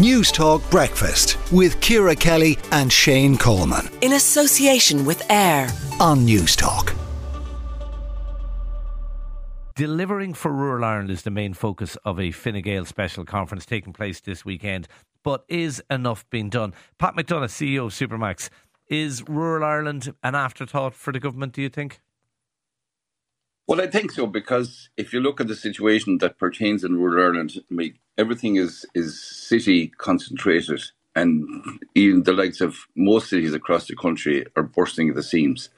Newstalk Breakfast with Ciara Kelly and Shane Coleman. In association with AIR on News Talk. Delivering for rural Ireland is the main focus of a Fine Gael special conference taking place this weekend. But is enough being done? Pat McDonagh, CEO of Supermacs, is rural Ireland an afterthought for the government, do you think? Well, I think so because if you look at the situation that pertains in rural Ireland, I mean, everything is is city concentrated, and even the likes of most cities across the country are bursting at the seams,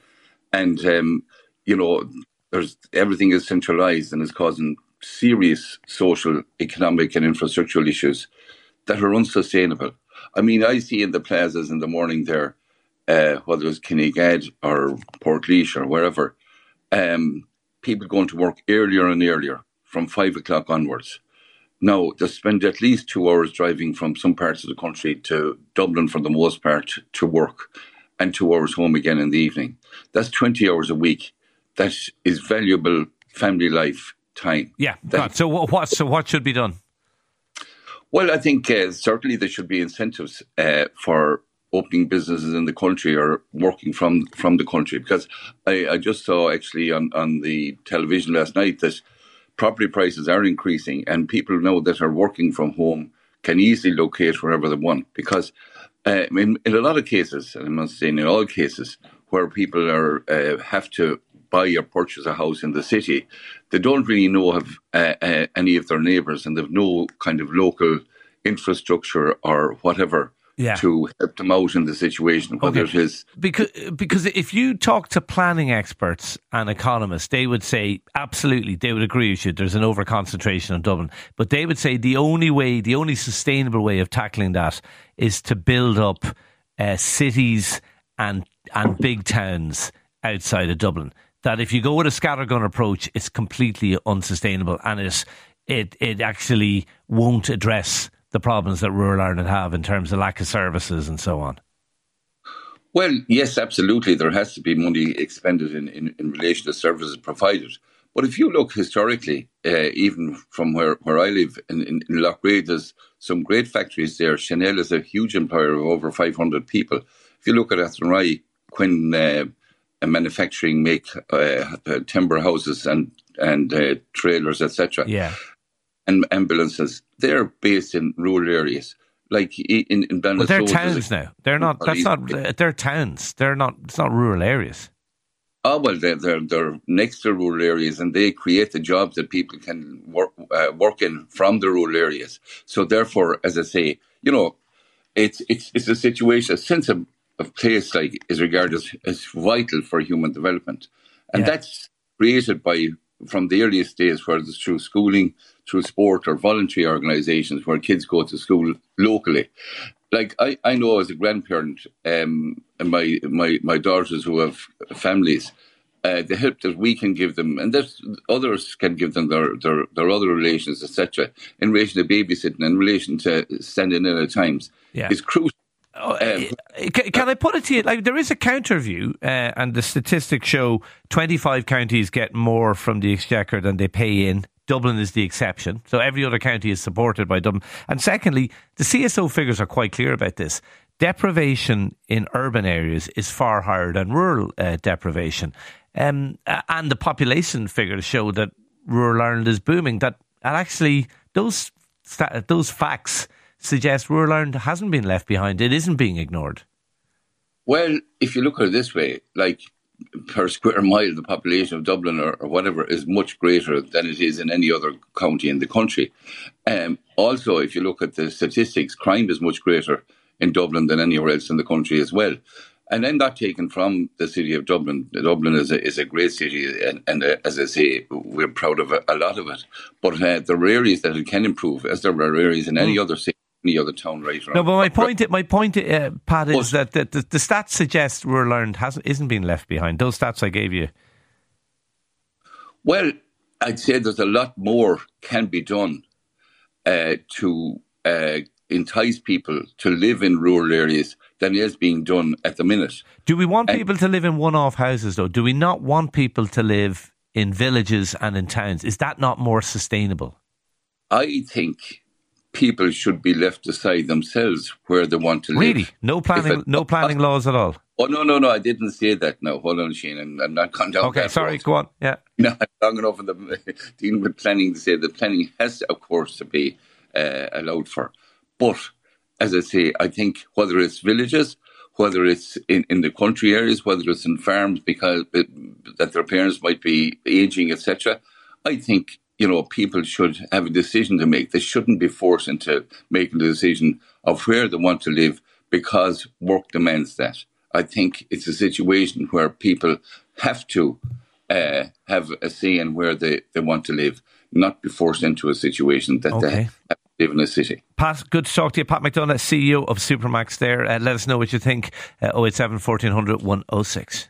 and um, you know, there's everything is centralised and is causing serious social, economic, and infrastructural issues that are unsustainable. I mean, I see in the plazas in the morning there, uh, whether it's Kinnegad or Portlaoise or wherever. Um, people going to work earlier and earlier from five o'clock onwards. Now, they spend at least two hours driving from some parts of the country to Dublin for the most part to work and two hours home again in the evening. That's 20 hours a week. That is valuable family life time. Yeah. That, so what, so what should be done? Well, I think uh, certainly there should be incentives uh, for opening businesses in the country or working from from the country. Because I, I just saw actually on, on the television last night that property prices are increasing and people know that are working from home can easily locate wherever they want. Because uh, in, in a lot of cases, and I'm not saying in all cases, where people are uh, have to buy or purchase a house in the city, they don't really know of uh, uh, any of their neighbours and they've no kind of local infrastructure or whatever yeah. to help them out in the situation, whether okay. it is because because if you talk to planning experts and economists, they would say absolutely they would agree with you. There's an over concentration in Dublin, but they would say the only way, the only sustainable way of tackling that is to build up uh, cities and and big towns outside of Dublin. That if you go with a scattergun approach, it's completely unsustainable and it it it actually won't address the problems that rural Ireland have in terms of lack of services and so on? Well, yes, absolutely. There has to be money expended in, in, in relation to services provided. But if you look historically, uh, even from where, where I live in, in, in Loughrea, there's some great factories there. Chanelle is a huge employer of over 500 people. If you look at Athenry, Quinn uh, manufacturing make uh, timber houses and and uh, trailers, etc. Yeah and ambulances, they're based in rural areas. Like in in Well, they're towns now. They're not. That's not. They're towns. They're not. It's not rural areas. Oh well, they're, they're they're next to rural areas, and they create the jobs that people can work uh, work in from the rural areas. So therefore, as I say, you know, it's it's it's a situation. A sense of, of place like is regarded as, as vital for human development, and yeah. that's created by from the earliest days, whether it's through schooling, through sport, or voluntary organisations where kids go to school locally. Like I, I know as a grandparent, um, and my, my, my daughters who have families, uh, the help that we can give them, and that others can give them their, their, their other relations, etc., in relation to babysitting, in relation to standing in at times, yeah. is crucial um, eh, can, I put it to you? Like there is a counter view, uh, and the statistics show 25 counties get more from the exchequer than they pay in. Dublin is the exception, so every other county is supported by Dublin. And secondly, the CSO figures are quite clear about this. Deprivation in urban areas is far higher than rural uh, deprivation, um, and the population figures show that rural Ireland is booming. That, that actually those those facts suggest rural Ireland hasn't been left behind. It isn't being ignored. Well, if you look at it this way, like per square mile, the population of Dublin or, or whatever is much greater than it is in any other county in the country. Um, also, if you look at the statistics, crime is much greater in Dublin than anywhere else in the country as well. And then that taken from the city of Dublin. Dublin is a, is a great city, and, and uh, as I say, we're proud of a, a lot of it. But uh, there are areas that it can improve, as there are areas in any mm. other city any other town right No, but my point, my point, uh, Pat, is that the, the, the, stats suggest rural Ireland hasn't isn't being left behind. Those stats I gave you. Well, I'd say there's a lot more can be done uh, to uh, entice people to live in rural areas than is being done at the minute. Do we want people to live in one-off houses, though? Do we not want people to live in villages and in towns? Is that not more sustainable? I think people should be left to decide themselves where they want to live. Really, no planning, it- no planning laws at all. Oh no, no, no! I didn't say that. No, hold on, Shane. I'm, I'm not gone down. Okay, sorry, road. go on. Yeah, No, I'm long enough in the dealing with planning to say that planning has, of course, to be uh, allowed for. But as I say, I think whether it's villages, whether it's in, in the country areas, whether it's in farms because uh, that their parents might be aging, etc. I think you know people should have a decision to make. They shouldn't be forced into making the decision of where they want to live because work demands that. I think it's a situation where people have to uh, have a say in where they, they want to live, not be forced into a situation that Okay. they have live in a city. Pat, good to talk to you. Pat McDonagh, CEO of Supermacs. There, uh, let us know what you think. Uh, 087 1400 106.